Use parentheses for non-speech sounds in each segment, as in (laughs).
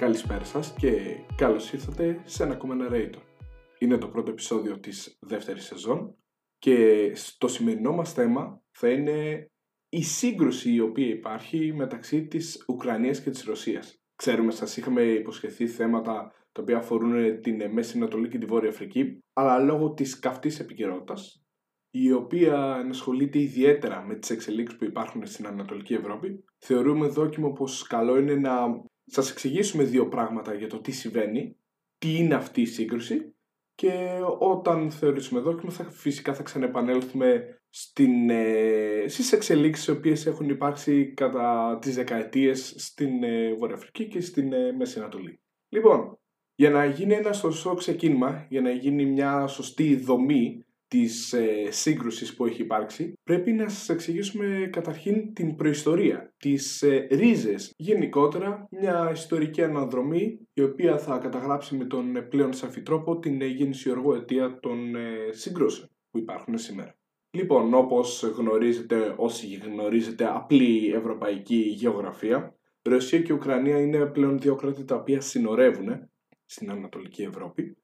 Καλησπέρα σας και καλώς ήρθατε σε ένα ακόμα narrator. Είναι το πρώτο επεισόδιο της δεύτερης σεζόν και στο σημερινό μας θέμα θα είναι η σύγκρουση η οποία υπάρχει μεταξύ της Ουκρανίας και της Ρωσίας. Ξέρουμε, σας είχαμε υποσχεθεί θέματα τα οποία αφορούν την Μέση Ανατολή και τη Βόρεια Αφρική, αλλά λόγω της καυτής επικαιρότητας, η οποία ενασχολείται ιδιαίτερα με τις εξελίξεις που υπάρχουν στην Ανατολική Ευρώπη, θεωρούμε δόκιμο πως καλό είναι να σας εξηγήσουμε δύο πράγματα για το τι συμβαίνει, τι είναι αυτή η σύγκρουση και όταν θεωρήσουμε δόκιμο θα, φυσικά θα ξανεπανέλθουμε στην, ε, στις εξελίξεις οι οποίες έχουν υπάρξει κατά τις δεκαετίες στην ε, Βορειοαφρική και στην ε, Μέση Ανατολή. Λοιπόν, για να γίνει ένα σωστό ξεκίνημα, για να γίνει μια σωστή δομή της ε, σύγκρουσης που έχει υπάρξει, πρέπει να σας εξηγήσουμε καταρχήν την προϊστορία, τις ε, ρίζες, γενικότερα μια ιστορική αναδρομή η οποία θα καταγράψει με τον ε, πλέον σαφή τρόπο την ε, γεννησιοργό αιτία των ε, συγκρούσεων που υπάρχουν σήμερα. Λοιπόν, όπως γνωρίζετε, όσοι γνωρίζετε απλή ευρωπαϊκή γεωγραφία, Ρωσία και Ουκρανία είναι πλέον δύο κράτη τα οποία συνορεύουν στην Ανατολική Ευρώπη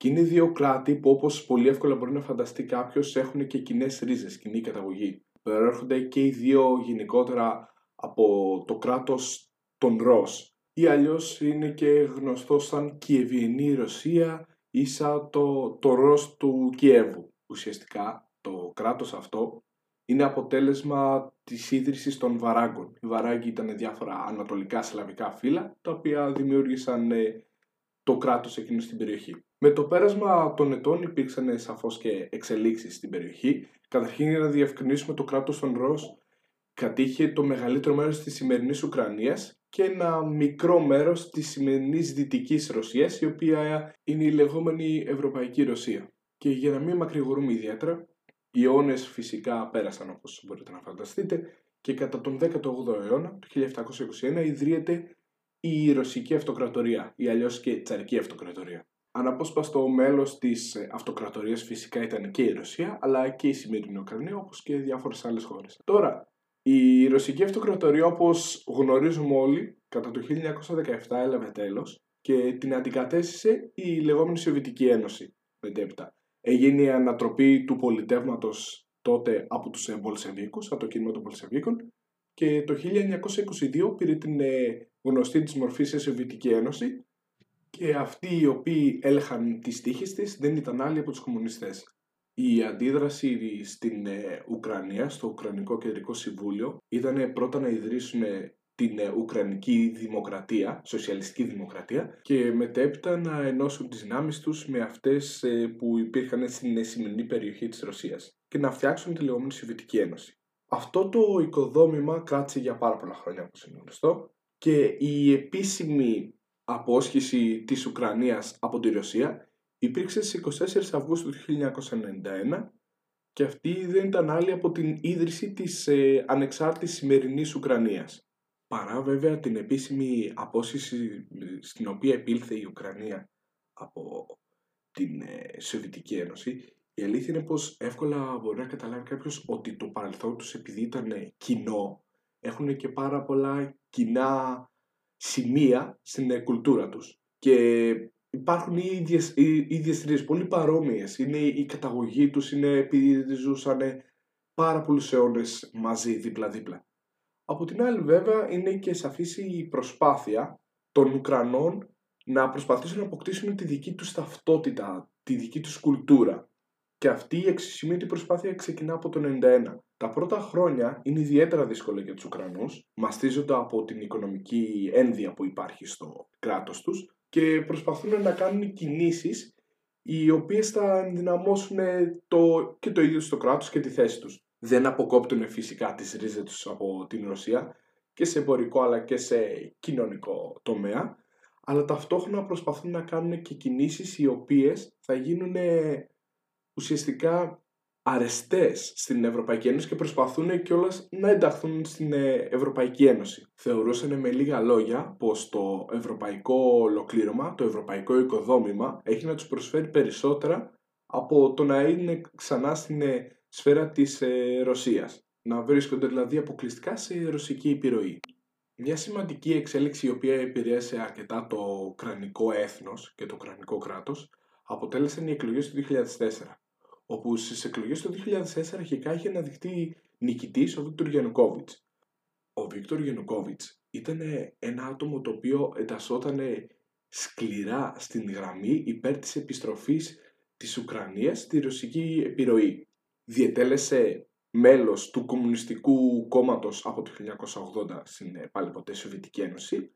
και είναι δύο κράτη που όπως πολύ εύκολα μπορεί να φανταστεί κάποιος έχουν και κοινές ρίζες, κοινή καταγωγή. Προέρχονται και οι δύο γενικότερα από το κράτος των Ρος ή αλλιώς είναι και γνωστό σαν Κιεβιενή Ρωσία ή σαν το, το Ρος του Κιέβου. Ουσιαστικά το κράτος αυτό είναι αποτέλεσμα της ίδρυσης των Βαράγκων. Οι Βαράγκοι ήταν διάφορα ανατολικά σλαβικά φύλλα τα οποία δημιούργησαν ε, το κράτος εκείνος στην περιοχή. Με το πέρασμα των ετών υπήρξαν σαφώς και εξελίξεις στην περιοχή. Καταρχήν για να διευκρινίσουμε το κράτος των Ρος κατήχε το μεγαλύτερο μέρος της σημερινής Ουκρανίας και ένα μικρό μέρος της σημερινής Δυτικής Ρωσίας η οποία είναι η λεγόμενη Ευρωπαϊκή Ρωσία. Και για να μην μακρηγορούμε ιδιαίτερα, οι αιώνες φυσικά πέρασαν όπως μπορείτε να φανταστείτε και κατά τον 18ο αιώνα, το 1721, ιδρύεται η Ρωσική Αυτοκρατορία ή αλλιώς και η Τσαρική Αυτοκρατορία. Αναπόσπαστο μέλος της αυτοκρατορίας φυσικά ήταν και η Ρωσία, αλλά και η σημερινή Ουκρανία, όπως και διάφορες άλλες χώρες. Τώρα, η Ρωσική Αυτοκρατορία, όπως γνωρίζουμε όλοι, κατά το 1917 έλαβε τέλος και την αντικατέστησε η λεγόμενη Σοβιετική Ένωση μετέπειτα. Έγινε η ανατροπή του πολιτεύματος τότε από τους Μπολσεβίκους, από το κίνημα των Μπολσεβίκων και το 1922 πήρε την ε, γνωστή της μορφή σε Σοβιετική Ένωση και αυτοί οι οποίοι έλεχαν τις τύχες της δεν ήταν άλλοι από τους κομμουνιστές. Η αντίδραση στην ε, Ουκρανία, στο Ουκρανικό Κεντρικό Συμβούλιο, ήταν πρώτα να ιδρύσουν την ε, Ουκρανική Δημοκρατία, Σοσιαλιστική Δημοκρατία και μετέπειτα να ενώσουν τις δυνάμεις τους με αυτές που υπήρχαν στην σημερινή περιοχή της Ρωσίας και να φτιάξουν τη λεγόμενη Σοβιετική Ένωση. Αυτό το οικοδόμημα κράτησε για πάρα πολλά χρόνια όπως είναι γνωστό και η επίσημη απόσχηση της Ουκρανίας από τη Ρωσία υπήρξε στις 24 Αυγούστου του 1991 και αυτή δεν ήταν άλλη από την ίδρυση της ε, ανεξάρτητης σημερινής Ουκρανίας. Παρά βέβαια την επίσημη απόσχηση στην οποία επήλθε η Ουκρανία από την ε, Σοβιετική Ένωση, η αλήθεια είναι πως εύκολα μπορεί να καταλάβει κάποιος ότι το παρελθόν τους επειδή ήταν κοινό έχουν και πάρα πολλά κοινά σημεία στην ε, κουλτούρα τους. Και υπάρχουν οι ίδιες, οι ίδιες πολύ παρόμοιες. Είναι η καταγωγή τους, είναι επειδή ζούσαν πάρα πολλούς αιώνες μαζί, δίπλα-δίπλα. Από την άλλη βέβαια είναι και σαφής η προσπάθεια των Ουκρανών να προσπαθήσουν να αποκτήσουν τη δική τους ταυτότητα, τη δική τους κουλτούρα. Και αυτή η εξισημείωτη προσπάθεια ξεκινά από το 1991. Τα πρώτα χρόνια είναι ιδιαίτερα δύσκολα για τους Ουκρανούς, μαστίζονται από την οικονομική ένδυα που υπάρχει στο κράτος τους και προσπαθούν να κάνουν κινήσεις οι οποίες θα ενδυναμώσουν το, και το ίδιο στο κράτος και τη θέση τους. Δεν αποκόπτουν φυσικά τις ρίζες τους από την Ρωσία και σε εμπορικό αλλά και σε κοινωνικό τομέα, αλλά ταυτόχρονα προσπαθούν να κάνουν και κινήσεις οι οποίες θα γίνουν ουσιαστικά αρεστές στην Ευρωπαϊκή Ένωση και προσπαθούν κιόλας να ενταχθούν στην ε, Ευρωπαϊκή Ένωση. Θεωρούσαν με λίγα λόγια πως το ευρωπαϊκό ολοκλήρωμα, το ευρωπαϊκό οικοδόμημα έχει να τους προσφέρει περισσότερα από το να είναι ξανά στην ε, σφαίρα της ε, Ρωσίας. Να βρίσκονται δηλαδή αποκλειστικά σε ρωσική επιρροή. Μια σημαντική εξέλιξη η οποία επηρέασε αρκετά το ουκρανικό έθνος και το ουκρανικό κράτος αποτέλεσαν οι εκλογές του 2004 όπου στις εκλογές του 2004 αρχικά είχε αναδειχθεί νικητής ο Βίκτορ Γιαννουκόβιτς. Ο Βίκτορ Γιαννουκόβιτς ήταν ένα άτομο το οποίο εντασσόταν σκληρά στην γραμμή υπέρ της επιστροφής της Ουκρανίας στη ρωσική επιρροή. Διετέλεσε μέλος του Κομμουνιστικού Κόμματος από το 1980 στην ε, πάλι ποτέ Σοβιετική Ένωση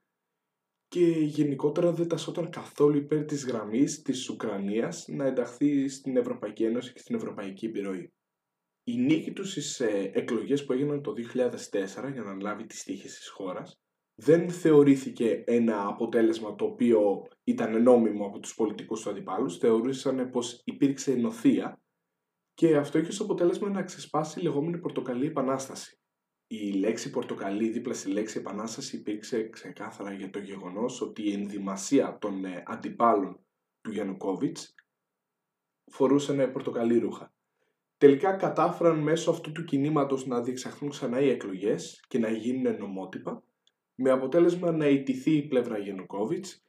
και γενικότερα δεν τασόταν καθόλου υπέρ της γραμμής της Ουκρανίας να ενταχθεί στην Ευρωπαϊκή Ένωση και στην Ευρωπαϊκή Επιρροή. Η νίκη τους στις ε, εκλογές που έγιναν το 2004 για να λάβει τις τύχες της χώρας δεν θεωρήθηκε ένα αποτέλεσμα το οποίο ήταν νόμιμο από τους πολιτικούς του αντιπάλους, θεωρούσαν πως υπήρξε ενωθεία και αυτό είχε ως αποτέλεσμα να ξεσπάσει η λεγόμενη Πορτοκαλή Επανάσταση. Η λέξη Πορτοκαλί δίπλα στη λέξη Επανάσταση υπήρξε ξεκάθαρα για το γεγονός ότι η ενδυμασία των ε, αντιπάλων του Γιαννουκόβιτς φορούσαν πορτοκαλί ρούχα. Τελικά κατάφεραν μέσω αυτού του κινήματος να διεξαχθούν ξανά οι εκλογές και να γίνουν νομότυπα, με αποτέλεσμα να ιτηθεί η πλευρά Γιαννουκόβιτς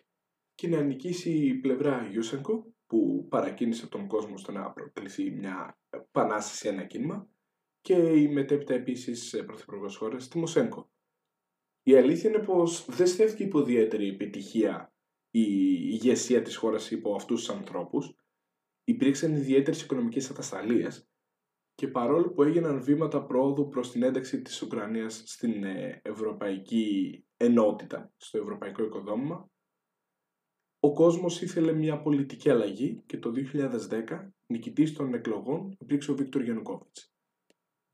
και να νικήσει η πλευρά Γιούσενκο, που παρακίνησε τον κόσμο στο να προκληθεί μια επανάσταση, ένα κίνημα, και η μετέπειτα επίσης πρωθυπουργός χώρας Τιμοσέγκο. Η αλήθεια είναι πως δεν στέφθηκε υπό ιδιαίτερη επιτυχία η ηγεσία της χώρας υπό αυτούς τους ανθρώπους. Υπήρξαν ιδιαίτερες οικονομικές ατασταλίες και παρόλο που έγιναν βήματα πρόοδου προς την ένταξη της Ουκρανίας στην ε, ευρωπαϊκή ενότητα, στο ευρωπαϊκό οικοδόμημα, ο κόσμος ήθελε μια πολιτική αλλαγή και το 2010 νικητής των εκλογών υπήρξε ο Βίκτορ Γιαννουκόβιτς.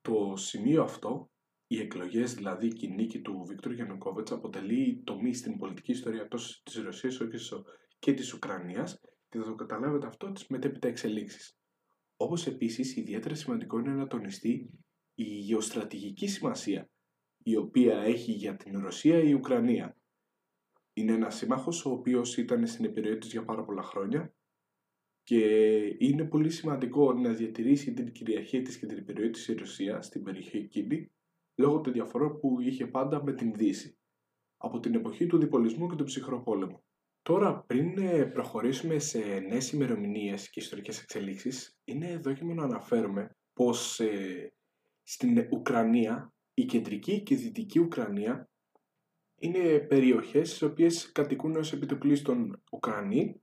Το σημείο αυτό, οι εκλογές δηλαδή και η νίκη του Βίκτορ Γιαννουκόβιτς αποτελεί τομή στην πολιτική ιστορία τόσο της Ρωσίας όσο και της Ουκρανίας και θα το καταλάβετε αυτό τις μετέπειτα εξελίξεις. Όπως επίσης ιδιαίτερα σημαντικό είναι να τονιστεί η γεωστρατηγική σημασία η οποία έχει για την Ρωσία η Ουκρανία. Είναι ένας σύμμαχος ο οποίος ήταν στην επιρροή της για πάρα πολλά χρόνια και είναι πολύ σημαντικό να διατηρήσει την κυριαρχία της και την επιρροή της η Ρωσία στην περιοχή εκείνη λόγω των διαφορών που είχε πάντα με την Δύση από την εποχή του διπολισμού και του ψυχρού πόλεμου. Τώρα, πριν ε, προχωρήσουμε σε νέες ημερομηνίες και ιστορικές εξελίξεις, είναι δόκιμο να αναφέρουμε πως ε, στην Ουκρανία, η κεντρική και δυτική Ουκρανία είναι περιοχές στις οποίες κατοικούν ως επιτοπλίστων Ουκρανοί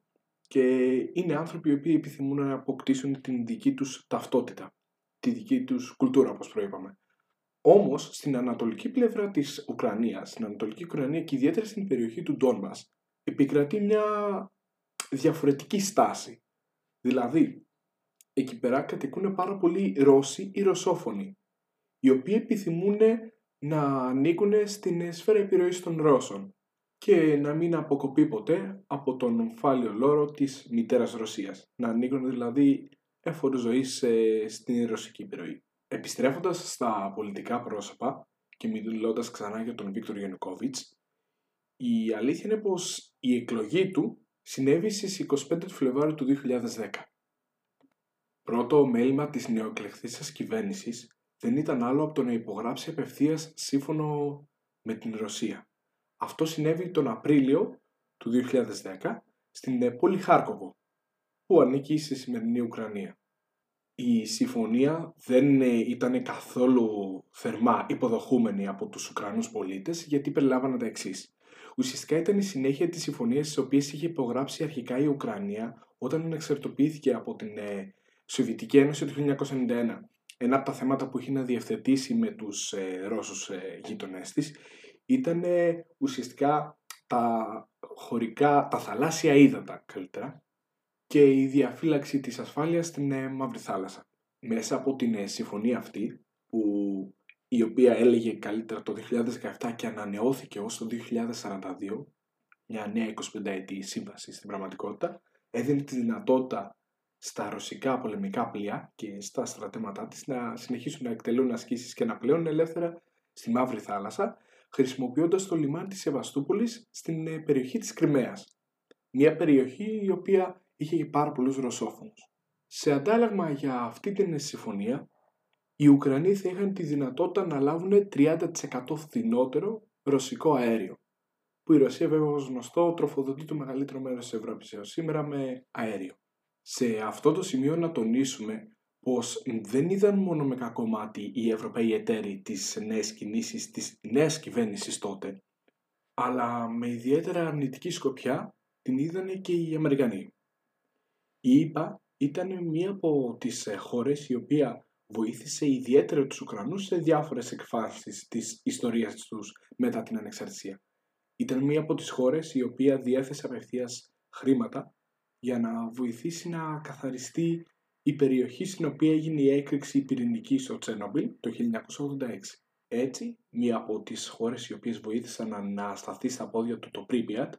και είναι άνθρωποι οι οποίοι επιθυμούν να αποκτήσουν την δική τους ταυτότητα, τη δική τους κουλτούρα όπως προείπαμε. Όμως στην ανατολική πλευρά της Ουκρανίας, στην ανατολική Ουκρανία και ιδιαίτερα στην περιοχή του Ντόνμπας, επικρατεί μια διαφορετική στάση. Δηλαδή, εκεί πέρα κατοικούν πάρα πολλοί Ρώσοι ή Ρωσόφωνοι, οι οποίοι επιθυμούν να ανήκουν στην σφαίρα επιρροής των Ρώσων και να μην αποκοπεί ποτέ από τον ομφάλιο λόρο της μητέρας Ρωσίας. Να ανοίγουν δηλαδή έφορο ζωής στην ρωσική επιρροή. Επιστρέφοντας στα πολιτικά πρόσωπα και μιλώντας ξανά για τον Βίκτορ Γιαννουκόβιτς, η αλήθεια είναι πως η εκλογή του συνέβη στις 25 του Φλεβάρου του 2010. Πρώτο μέλημα της νεοεκλεχθήσας κυβέρνησης δεν ήταν άλλο από το να υπογράψει απευθείας σύμφωνο με την Ρωσία. Αυτό συνέβη τον Απρίλιο του 2010 στην ε, πόλη Χάρκοβο, που ανήκει στη σημερινή Ουκρανία. Η συμφωνία δεν ε, ήταν καθόλου θερμά υποδοχούμενη από τους Ουκρανούς πολίτες γιατί περιλάμβανε τα εξής. Ουσιαστικά ήταν η συνέχεια της συμφωνίας της οποίας είχε υπογράψει αρχικά η Ουκρανία όταν εξαρτοποιήθηκε από την ε, Σοβιετική Ένωση το 1991. Ένα από τα θέματα που είχε να διευθετήσει με τους ε, Ρώσους ε, γείτονές της ήταν ουσιαστικά τα χωρικά, τα θαλάσσια ύδατα καλύτερα και η διαφύλαξη της ασφάλειας στην ε, Μαύρη Θάλασσα. Μέσα από την ε, συμφωνία αυτή, που, η οποία έλεγε καλύτερα το 2017 και ανανεώθηκε ως το 2042, μια νέα 25 ετή σύμβαση στην πραγματικότητα, έδινε τη δυνατότητα στα ρωσικά πολεμικά πλοία και στα στρατεύματά της να συνεχίσουν να εκτελούν ασκήσεις και να πλέουν ελεύθερα στη Μαύρη Θάλασσα χρησιμοποιώντας το λιμάνι της Σεβαστούπολης στην ε, περιοχή της Κρυμαίας. Μια περιοχή η οποία είχε πάρα πολλούς ρωσόφωνους. Σε αντάλλαγμα για αυτή την συμφωνία, οι Ουκρανοί θα είχαν τη δυνατότητα να λάβουν 30% φθηνότερο ρωσικό αέριο. Που η Ρωσία, βέβαια, ως γνωστό, τροφοδοτεί το μεγαλύτερο μέρος της Ευρώπης έως σήμερα με αέριο. Σε αυτό το σημείο να τονίσουμε πως δεν είδαν μόνο με κακό μάτι οι Ευρωπαίοι εταίροι τις νέες κινήσεις της νέας κυβέρνησης τότε, αλλά με ιδιαίτερα αρνητική σκοπιά την είδανε και οι Αμερικανοί. Η ΙΠΑ ήταν μία από τις ε, χώρες η οποία βοήθησε ιδιαίτερα τους Ουκρανούς σε διάφορες εκφάσεις της ιστορίας τους μετά την ανεξαρτησία. Ήταν μία από τις χώρες η οποία διέθεσε απευθείας χρήματα για να βοηθήσει να καθαριστεί η περιοχή στην οποία έγινε η έκρηξη πυρηνική στο Τσέρνομπιλ το 1986. Έτσι, μία από τις χώρες οι οποίες βοήθησαν να σταθεί στα πόδια του το Pripyat,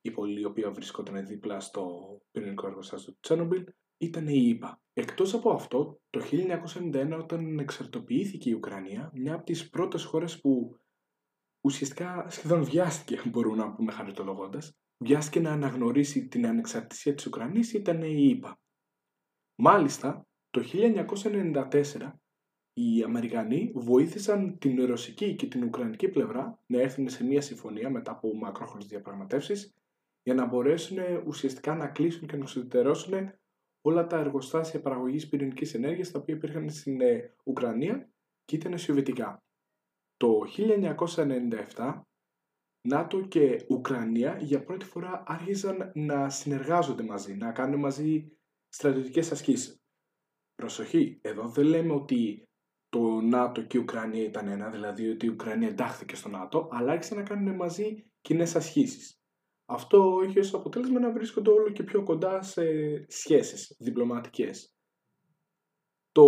η πόλη η οποία βρισκόταν δίπλα στο πυρηνικό εργοστάσιο του Τσέρνομπιλ, ήταν η ΙΠΑ. Εκτός από αυτό, το 1991 όταν εξαρτοποιήθηκε η Ουκρανία, μια από τις πρώτες χώρες που ουσιαστικά σχεδόν βιάστηκε, (laughs) μπορούμε να πούμε χαριτολογώντας, βιάστηκε να αναγνωρίσει την ανεξαρτησία της Ουκρανίας ήταν η ΙΠΑ. Μάλιστα, το 1994 οι Αμερικανοί βοήθησαν την ρωσική και την ουκρανική πλευρά να έρθουν σε μια συμφωνία μετά από μακρόχρονες διαπραγματεύσεις για να μπορέσουν ουσιαστικά να κλείσουν και να εξωτερώσουν όλα τα εργοστάσια παραγωγής πυρηνικής ενέργειας τα οποία υπήρχαν στην ε, Ουκρανία και ήταν σοβιετικά. Το 1997 ΝΑΤΟ και Ουκρανία για πρώτη φορά άρχισαν να συνεργάζονται μαζί, να κάνουν μαζί στρατιωτικές ασκήσεις. Προσοχή, εδώ δεν λέμε ότι το ΝΑΤΟ και η Ουκρανία ήταν ένα, δηλαδή ότι η Ουκρανία εντάχθηκε στο ΝΑΤΟ, αλλά άρχισαν να κάνουν μαζί κοινές ασχήσεις. Αυτό έχει ως αποτέλεσμα να βρίσκονται όλο και πιο κοντά σε σχέσεις διπλωματικές. Το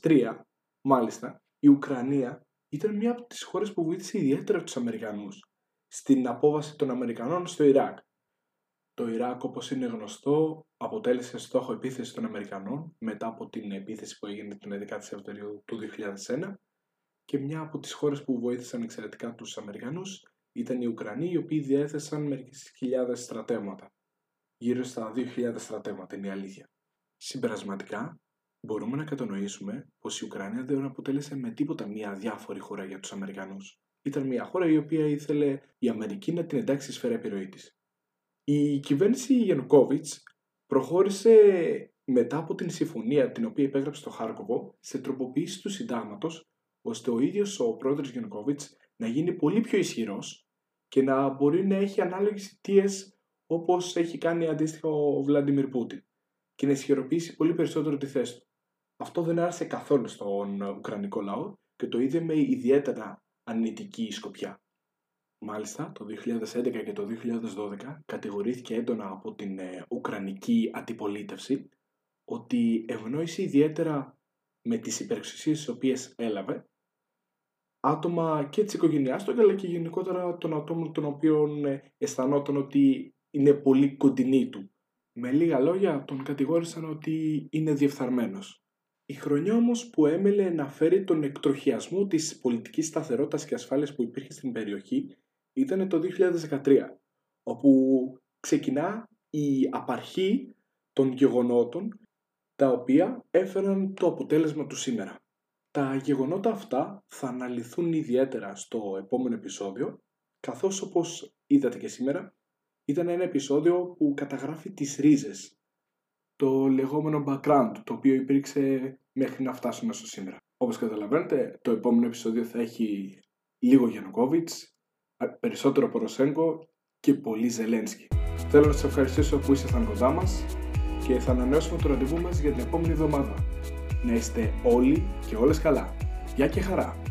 2003, μάλιστα, η Ουκρανία ήταν μια από τις χώρες που βοήθησε ιδιαίτερα τους Αμερικανούς στην απόβαση των Αμερικανών στο Ιράκ. Το Ιράκ, όπως είναι γνωστό, αποτέλεσε στόχο επίθεση των Αμερικανών μετά από την επίθεση που έγινε την 11η Σεπτεμβρίου του 2001 και μια από τις χώρες που βοήθησαν εξαιρετικά τους Αμερικανούς ήταν οι Ουκρανοί οι οποίοι διέθεσαν μερικές χιλιάδες στρατεύματα. Γύρω στα 2.000 στρατεύματα είναι η αλήθεια. Συμπερασματικά, μπορούμε να κατανοήσουμε πως η Ουκρανία δεν αποτέλεσε με τίποτα μια διάφορη χώρα για τους Αμερικανούς. Ήταν μια χώρα η οποία ήθελε η Αμερική να την εντάξει στη σφαίρα επιρροή της. Η κυβέρνηση Γιανουκόβιτς προχώρησε μετά από την συμφωνία την οποία υπέγραψε στο Χάρκοβο σε τροποποίηση του συντάγματος, ώστε ο ίδιος ο πρόεδρος Γιανουκόβιτς να γίνει πολύ πιο ισχυρός και να μπορεί να έχει ανάλογες αιτίες όπως έχει κάνει αντίστοιχα ο Βλάντιμιρ Πούτιν και να ισχυροποιήσει πολύ περισσότερο τη θέση του. Αυτό δεν άρεσε καθόλου στον Ουκρανικό λαό και το είδε με ιδιαίτερα αρνητική σκοπιά. Μάλιστα, το 2011 και το 2012 κατηγορήθηκε έντονα από την ε, Ουκρανική αντιπολίτευση ότι ευνόησε ιδιαίτερα με τις υπερξουσίες τις οποίες έλαβε άτομα και της οικογένειάς του αλλά και γενικότερα των ατόμων των οποίων ε, αισθανόταν ότι είναι πολύ κοντινοί του. Με λίγα λόγια τον κατηγόρησαν ότι είναι διεφθαρμένος. Η χρονιά όμως που έμελε να φέρει τον εκτροχιασμό της πολιτικής σταθερότητας και ασφάλειας που υπήρχε στην περιοχή ήταν το 2013, όπου ξεκινά η απαρχή των γεγονότων τα οποία έφεραν το αποτέλεσμα του σήμερα. Τα γεγονότα αυτά θα αναλυθούν ιδιαίτερα στο επόμενο επεισόδιο, καθώς όπως είδατε και σήμερα, ήταν ένα επεισόδιο που καταγράφει τις ρίζες, το λεγόμενο background, το οποίο υπήρξε μέχρι να φτάσουμε στο σήμερα. Όπως καταλαβαίνετε, το επόμενο επεισόδιο θα έχει λίγο Γιαννουκόβιτς, περισσότερο Ποροσέγκο και πολύ Ζελένσκι. Θέλω να σας ευχαριστήσω που ήσασταν κοντά μας και θα ανανεώσουμε το ραντεβού μας για την επόμενη εβδομάδα. Να είστε όλοι και όλες καλά. Γεια και χαρά!